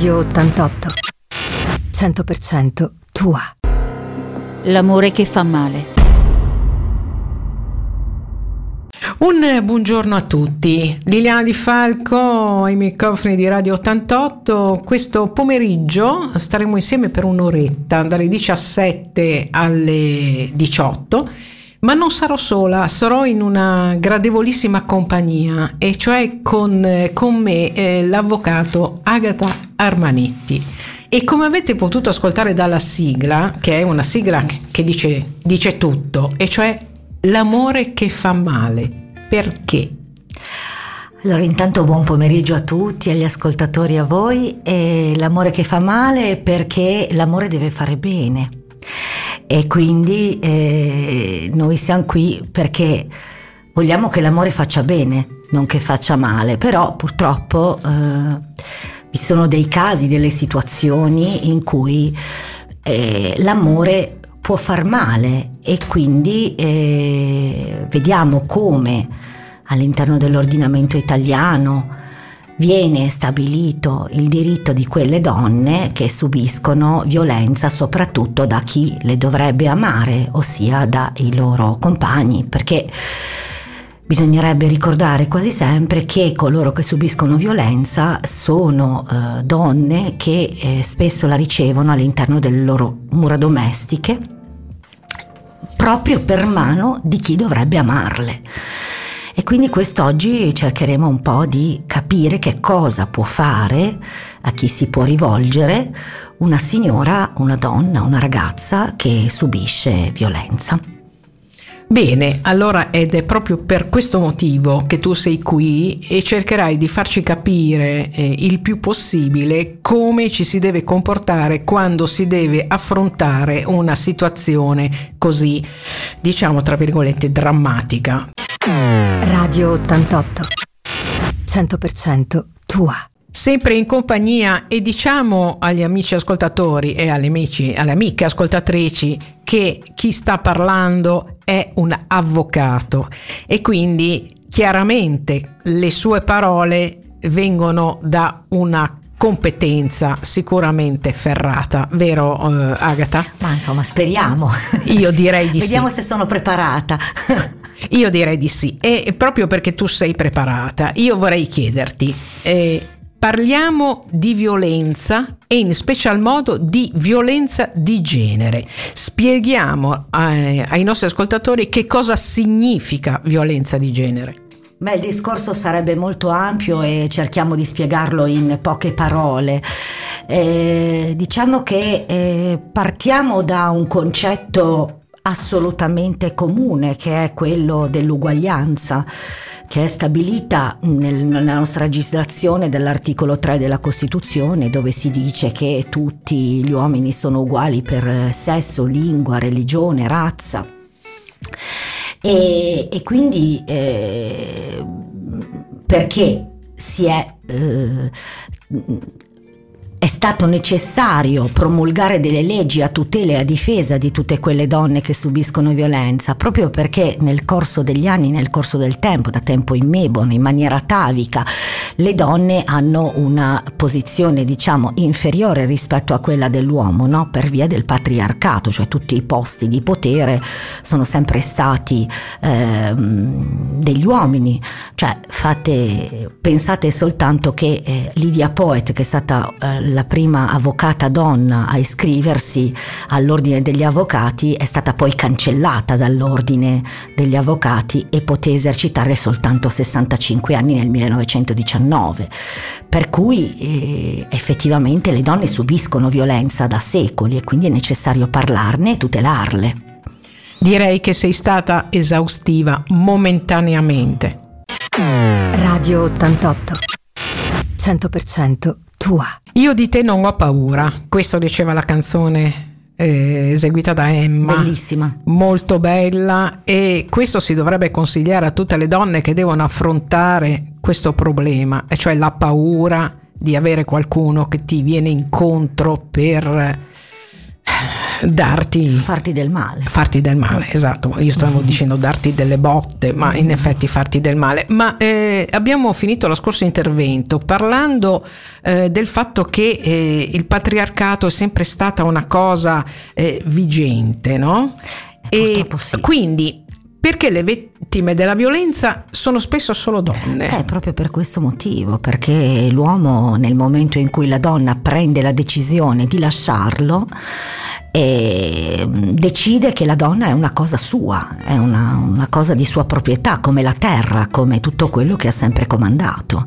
Radio 88. 100% tua. L'amore che fa male. Un buongiorno a tutti, Liliana Di Falco ai microfoni di Radio 88. Questo pomeriggio staremo insieme per un'oretta, dalle 17 alle 18, ma non sarò sola, sarò in una gradevolissima compagnia, e cioè con, con me eh, l'avvocato Agata Armanetti. E come avete potuto ascoltare dalla sigla, che è una sigla che dice, dice tutto, e cioè l'amore che fa male perché? Allora, intanto buon pomeriggio a tutti, agli ascoltatori, a voi. E l'amore che fa male perché l'amore deve fare bene. E quindi eh, noi siamo qui perché vogliamo che l'amore faccia bene, non che faccia male. Però purtroppo eh, vi sono dei casi, delle situazioni in cui eh, l'amore può far male e quindi eh, vediamo come all'interno dell'ordinamento italiano viene stabilito il diritto di quelle donne che subiscono violenza soprattutto da chi le dovrebbe amare, ossia dai loro compagni, perché bisognerebbe ricordare quasi sempre che coloro che subiscono violenza sono eh, donne che eh, spesso la ricevono all'interno delle loro mura domestiche proprio per mano di chi dovrebbe amarle. E quindi quest'oggi cercheremo un po' di capire che cosa può fare, a chi si può rivolgere una signora, una donna, una ragazza che subisce violenza. Bene, allora ed è proprio per questo motivo che tu sei qui e cercherai di farci capire eh, il più possibile come ci si deve comportare quando si deve affrontare una situazione così, diciamo tra virgolette, drammatica. Radio 88. 100% tua. Sempre in compagnia e diciamo agli amici ascoltatori e alle, amici, alle amiche ascoltatrici che chi sta parlando è un avvocato e quindi chiaramente le sue parole vengono da una competenza sicuramente ferrata, vero uh, Agata? Ma insomma, speriamo. Io direi di Vediamo sì. Vediamo se sono preparata. io direi di sì. E proprio perché tu sei preparata, io vorrei chiederti. Eh, Parliamo di violenza e in special modo di violenza di genere. Spieghiamo ai, ai nostri ascoltatori che cosa significa violenza di genere. Beh, il discorso sarebbe molto ampio e cerchiamo di spiegarlo in poche parole. Eh, diciamo che eh, partiamo da un concetto assolutamente comune che è quello dell'uguaglianza che è stabilita nel, nella nostra legislazione dell'articolo 3 della Costituzione dove si dice che tutti gli uomini sono uguali per sesso, lingua, religione, razza. E, e quindi eh, perché si è eh, è stato necessario promulgare delle leggi a tutela e a difesa di tutte quelle donne che subiscono violenza, proprio perché nel corso degli anni, nel corso del tempo, da tempo immebone, in maniera atavica, le donne hanno una posizione, diciamo, inferiore rispetto a quella dell'uomo, no? per via del patriarcato, cioè tutti i posti di potere sono sempre stati eh, degli uomini. Cioè, fate, pensate soltanto che eh, Lydia Poet, che è stata eh, la prima avvocata donna a iscriversi all'ordine degli avvocati è stata poi cancellata dall'ordine degli avvocati e poté esercitare soltanto 65 anni nel 1919. Per cui eh, effettivamente le donne subiscono violenza da secoli e quindi è necessario parlarne e tutelarle. Direi che sei stata esaustiva momentaneamente. Radio 88. 100% tua. Io di te non ho paura, questo diceva la canzone eh, eseguita da Emma. Bellissima. Molto bella e questo si dovrebbe consigliare a tutte le donne che devono affrontare questo problema, e cioè la paura di avere qualcuno che ti viene incontro per darti farti del male. Farti del male, esatto. Io stavo dicendo darti delle botte, ma in effetti farti del male. Ma eh, abbiamo finito lo scorso intervento parlando eh, del fatto che eh, il patriarcato è sempre stata una cosa eh, vigente, no? Eh, e sì. quindi perché le vittime della violenza sono spesso solo donne? È proprio per questo motivo, perché l'uomo nel momento in cui la donna prende la decisione di lasciarlo, e mm, decide che la donna è una cosa sua, è una, una, cosa di sua proprietà, come la terra, come tutto quello che ha sempre comandato.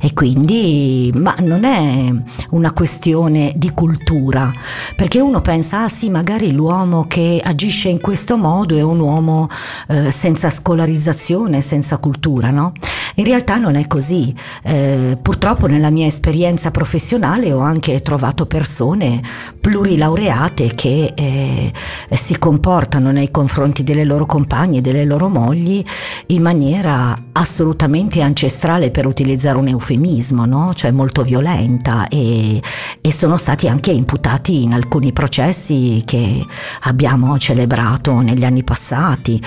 E quindi, ma non è una questione di cultura, perché uno pensa, ah sì, magari l'uomo che agisce in questo modo è un uomo eh, senza scolarizzazione, senza cultura, no? In realtà non è così. Eh, purtroppo nella mia esperienza professionale ho anche trovato persone plurilaureate che eh, si comportano nei confronti delle loro compagne, delle loro mogli in maniera assolutamente ancestrale per utilizzare un eufemismo, no? cioè molto violenta e, e sono stati anche imputati in alcuni processi che abbiamo celebrato negli anni passati.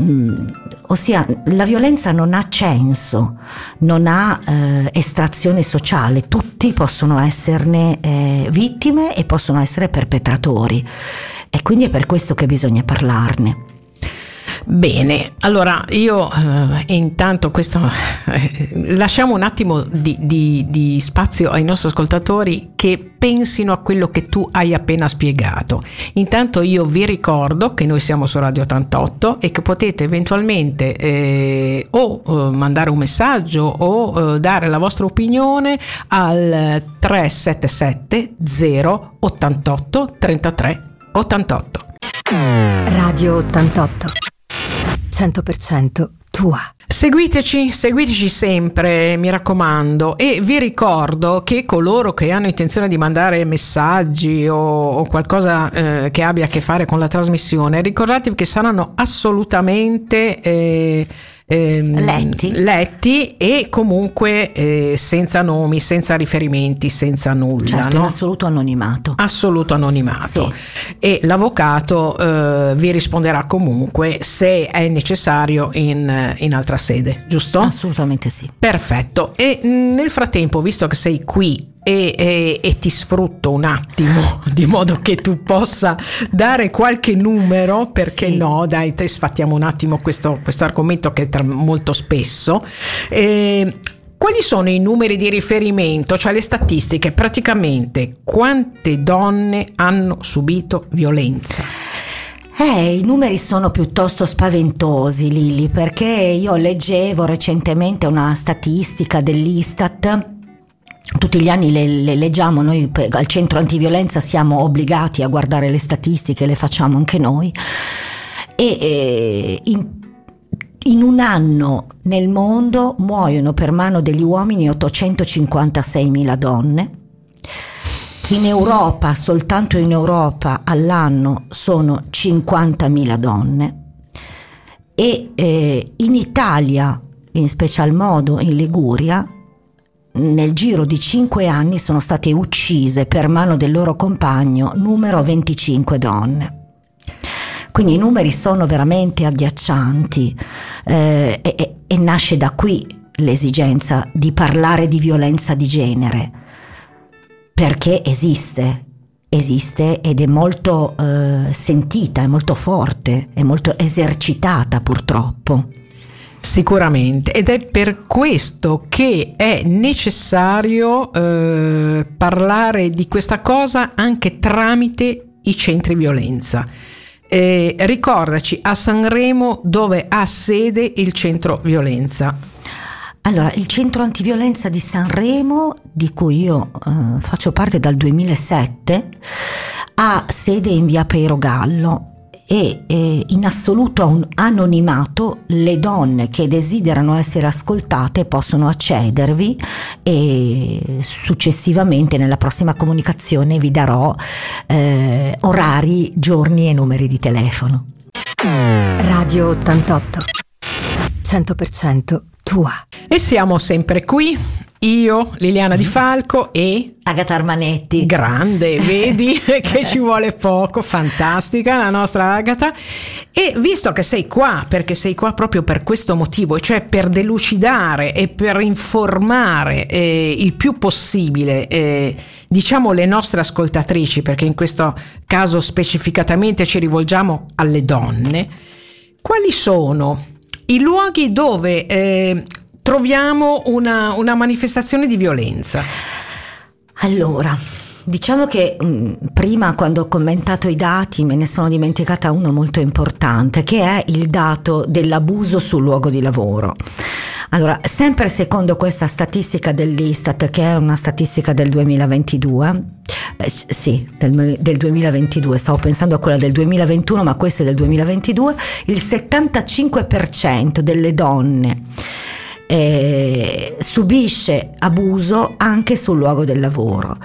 Mm, ossia la violenza non ha censo, non ha eh, estrazione sociale, tutti possono esserne eh, vittime e possono essere perpetratori e quindi è per questo che bisogna parlarne. Bene, allora io eh, intanto questo eh, lasciamo un attimo di, di, di, spazio ai nostri ascoltatori che pensino a quello che tu hai appena spiegato. Intanto io vi ricordo che noi siamo su Radio 88 e che potete eventualmente eh, o eh, mandare un messaggio o eh, dare la vostra opinione al 377 088 33 88. Radio 88 100% tua. Seguiteci, seguiteci sempre, mi raccomando, e vi ricordo che coloro che hanno intenzione di mandare messaggi o, o qualcosa eh, che abbia a che fare con la trasmissione, ricordatevi che saranno assolutamente... Eh, ehm, letti. letti. e comunque eh, senza nomi, senza riferimenti, senza nulla. Certo, no? in assoluto anonimato. Assoluto anonimato. Sì. E l'avvocato eh, vi risponderà comunque se è necessario in, in, altra sede, giusto? Assolutamente sì. Perfetto. E mm, nel frattempo, visto che sei qui e, e, e, ti sfrutto un attimo di modo che tu possa dare qualche numero, perché sì. no? Dai, te sfattiamo un attimo questo, questo argomento che è molto spesso. E, quali sono i numeri di riferimento, cioè le statistiche? Praticamente quante donne hanno subito violenza? Eh, i numeri sono piuttosto spaventosi, Lili, perché io leggevo recentemente una statistica dell'Istat tutti gli anni le, le, leggiamo, noi al centro antiviolenza siamo obbligati a guardare le statistiche, le facciamo anche noi. E, e in, in, un anno nel mondo muoiono per mano degli uomini 856.000 donne. In Europa, soltanto in Europa, all'anno sono 50.000 donne. E eh, in Italia, in special modo in Liguria, nel giro di 5 anni sono state uccise per mano del loro compagno numero 25 donne. Quindi i numeri sono veramente agghiaccianti eh, e, e nasce da qui l'esigenza di parlare di violenza di genere, perché esiste, esiste ed è molto eh, sentita, è molto forte, è molto esercitata purtroppo. Sicuramente, ed è per questo che è necessario eh, parlare di questa cosa anche tramite i centri violenza. Eh, ricordaci a Sanremo dove ha sede il centro violenza. Allora, il centro antiviolenza di Sanremo, di cui io eh, faccio parte dal 2007, ha sede in via Gallo e eh, in assoluto anonimato le donne che desiderano essere ascoltate possono accedervi e successivamente nella prossima comunicazione vi darò eh, orari, giorni e numeri di telefono. Radio 88 100% tua. E siamo sempre qui io, Liliana Di Falco e Agata Armanetti. Grande, vedi che ci vuole poco, fantastica la nostra Agata. E visto che sei qua, perché sei qua proprio per questo motivo, cioè per delucidare e per informare eh, il più possibile, eh, diciamo, le nostre ascoltatrici, perché in questo caso specificatamente ci rivolgiamo alle donne, quali sono i luoghi dove eh, troviamo una, una manifestazione di violenza? Allora, Diciamo che mh, mm, prima quando ho commentato i dati me ne sono dimenticata uno molto importante che è il dato dell'abuso sul luogo di lavoro. Allora, sempre secondo questa statistica dell'Istat, che è una statistica del 2022, eh, sì, del, del 2022, stavo pensando a quella del 2021, ma questa è del 2022, il 75% delle donne eh, subisce abuso anche sul luogo del lavoro.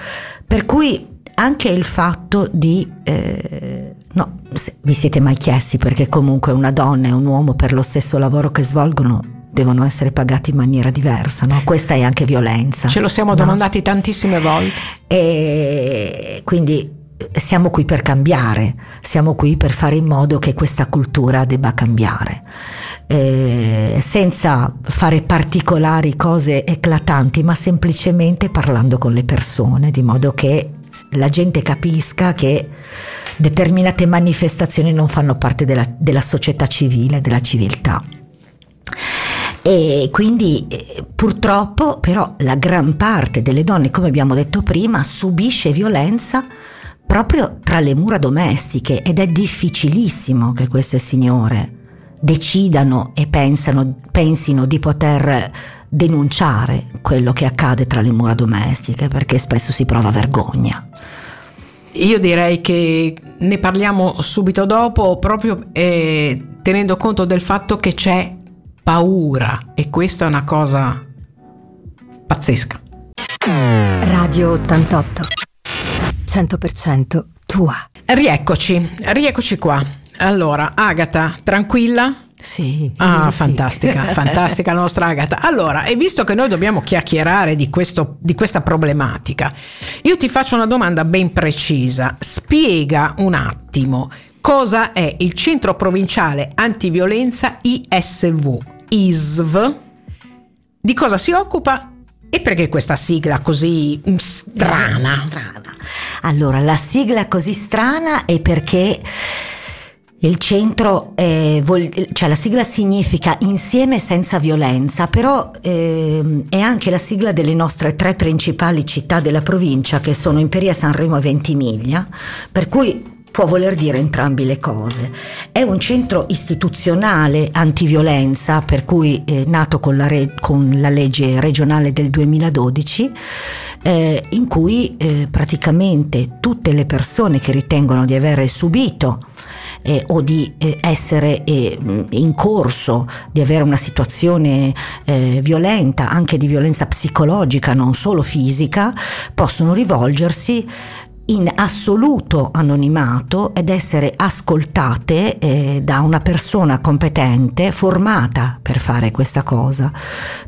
Per cui anche il fatto di... Eh, no, vi siete mai chiesti perché comunque una donna e un uomo per lo stesso lavoro che svolgono devono essere pagati in maniera diversa, no? Questa è anche violenza. Ce lo siamo no? domandati tantissime volte. E quindi siamo qui per cambiare, siamo qui per fare in modo che questa cultura debba cambiare, eh, senza fare particolari cose eclatanti, ma semplicemente parlando con le persone, di modo che la gente capisca che determinate manifestazioni non fanno parte della, della società civile, della civiltà. E quindi eh, purtroppo però la gran parte delle donne, come abbiamo detto prima, subisce violenza proprio tra le mura domestiche ed è difficilissimo che queste signore decidano e pensano, pensino di poter denunciare quello che accade tra le mura domestiche perché spesso si prova vergogna. Io direi che ne parliamo subito dopo proprio eh, tenendo conto del fatto che c'è paura e questa è una cosa pazzesca. Radio 88 100% tua. Rieccoci, rieccoci qua. Allora, Agata, tranquilla? Sì. Ah, sì. fantastica, fantastica la nostra Agata. Allora, e visto che noi dobbiamo chiacchierare di, questo, di questa problematica, io ti faccio una domanda ben precisa. Spiega un attimo cosa è il Centro Provinciale Antiviolenza ISV, ISV, di cosa si occupa e perché questa sigla così mm, strana? strana? Allora, la sigla così strana è perché il centro, eh, vol- cioè la sigla significa insieme senza violenza, però eh, è anche la sigla delle nostre tre principali città della provincia che sono Imperia, Sanremo e Ventimiglia, per cui può voler dire entrambi le cose. È un centro istituzionale antiviolenza, per cui è nato con la, re- con la legge regionale del 2012, eh, in cui eh, praticamente tutte le persone che ritengono di aver subito eh, o di eh, essere eh, in corso, di avere una situazione eh, violenta, anche di violenza psicologica, non solo fisica, possono rivolgersi in assoluto anonimato ed essere ascoltate eh, da una persona competente, formata per fare questa cosa.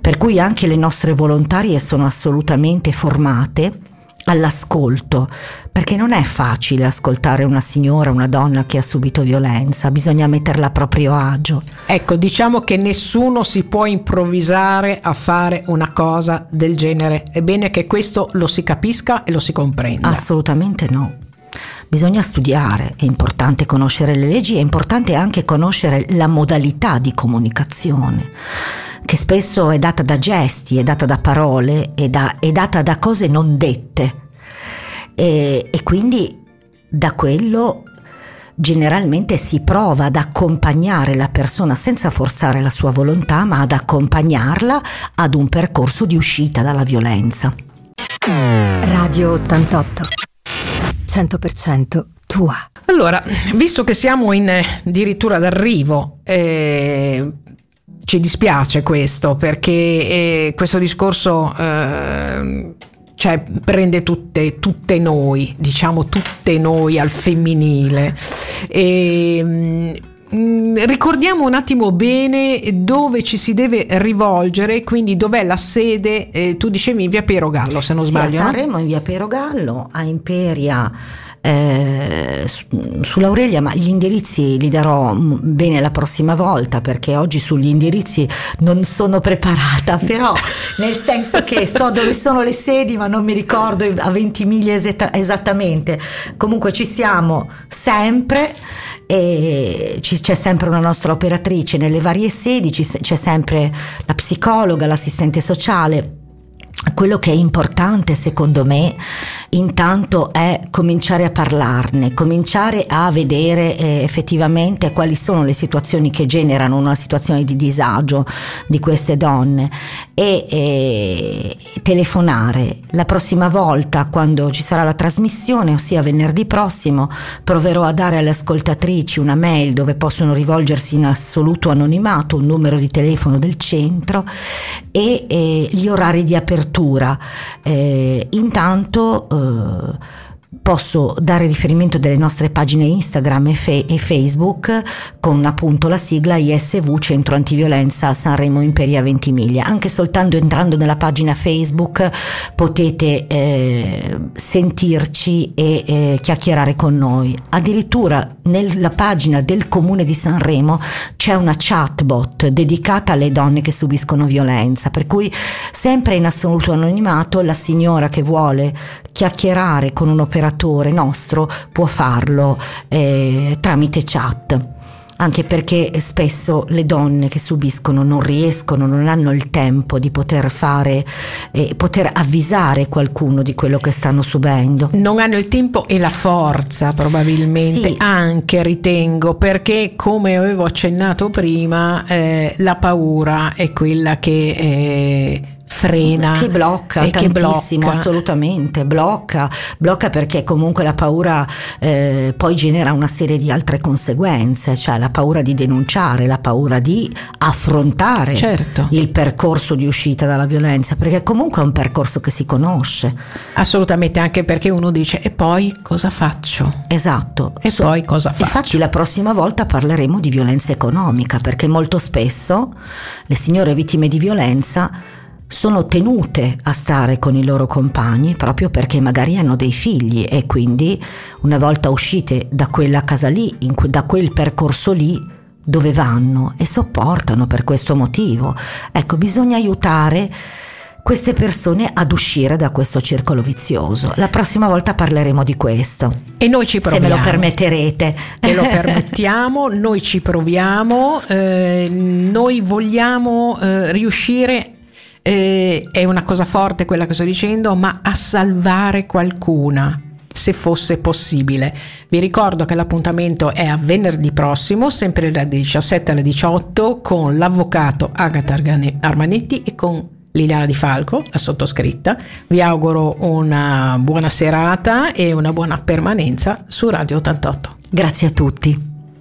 Per cui anche le nostre volontarie sono assolutamente formate all'ascolto, perché non è facile ascoltare una signora, una donna che ha subito violenza, bisogna metterla a proprio agio. Ecco, diciamo che nessuno si può improvvisare a fare una cosa del genere, è bene che questo lo si capisca e lo si comprenda. Assolutamente no. Bisogna studiare, è importante conoscere le leggi, è importante anche conoscere la modalità di comunicazione che spesso è data da gesti, è data da parole, è, da, è data da cose non dette. E, e quindi da quello generalmente si prova ad accompagnare la persona senza forzare la sua volontà, ma ad accompagnarla ad un percorso di uscita dalla violenza. Radio 88 100% tua. Allora, visto che siamo in addirittura d'arrivo, eh, ci dispiace questo perché eh, questo discorso eh, cioè, prende tutte, tutte, noi, diciamo tutte noi al femminile. E, mm, ricordiamo un attimo bene dove ci si deve rivolgere, quindi dov'è la sede, eh, tu dicevi in via Piero Gallo se non sì, sbaglio. A Sanremo in via Piero Gallo, a Imperia eh, sull'Aurelia, ma gli indirizzi li darò bene la prossima volta perché oggi sugli indirizzi non sono preparata, però nel senso che so dove sono le sedi ma non mi ricordo a 20 miglia esattamente. Comunque ci siamo sempre e c'è sempre una nostra operatrice nelle varie sedi, c'è sempre la psicologa, l'assistente sociale quello che è importante secondo me intanto è cominciare a parlarne, cominciare a vedere eh, effettivamente quali sono le situazioni che generano una situazione di disagio di queste donne e, e telefonare. La prossima volta quando ci sarà la trasmissione, ossia venerdì prossimo, proverò a dare alle ascoltatrici una mail dove possono rivolgersi in assoluto anonimato, un numero di telefono del centro e, e gli orari di apertura. Eh, intanto eh, posso dare riferimento delle nostre pagine Instagram e, fe- e, Facebook con appunto la sigla ISV Centro Antiviolenza Sanremo Imperia Ventimiglia. Anche soltanto entrando nella pagina Facebook potete eh, sentirci e eh, chiacchierare con noi. Addirittura nella pagina del Comune di Sanremo c'è una chatbot dedicata alle donne che subiscono violenza, per cui sempre in assoluto anonimato la signora che vuole chiacchierare con un operatore nostro può farlo eh, tramite chat anche perché spesso le donne che subiscono non riescono, non hanno il tempo di poter fare, eh, poter avvisare qualcuno di quello che stanno subendo. Non hanno il tempo e la forza probabilmente sì. anche ritengo, perché come avevo accennato prima, eh, la paura è quella che... Eh, frena. Che blocca e tantissimo che blocca. assolutamente blocca. Blocca perché comunque la paura eh, poi genera una serie di altre conseguenze cioè la paura di denunciare la paura di affrontare certo. il percorso di uscita dalla violenza perché comunque è un percorso che si conosce. Assolutamente anche perché uno dice e poi cosa faccio? Esatto. E so, poi cosa faccio? infatti la prossima volta parleremo di violenza economica perché molto spesso le signore vittime di violenza sono tenute a stare con i loro compagni proprio perché magari hanno dei figli e quindi una volta uscite da quella casa lì, que- da quel percorso lì, dove vanno e sopportano per questo motivo. Ecco, bisogna aiutare queste persone ad uscire da questo circolo vizioso. La prossima volta parleremo di questo. E noi ci proviamo. Se me lo permetterete. Te lo permettiamo, noi ci proviamo, eh, noi vogliamo eh, riuscire eh, è una cosa forte quella che sto dicendo, ma a salvare qualcuna se fosse possibile. Vi ricordo che l'appuntamento è a venerdì prossimo, sempre dalle 17 alle 18, con l'avvocato Agatha Armanetti e con Liliana Di Falco, la sottoscritta. Vi auguro una buona serata e una buona permanenza su Radio 88. Grazie a tutti.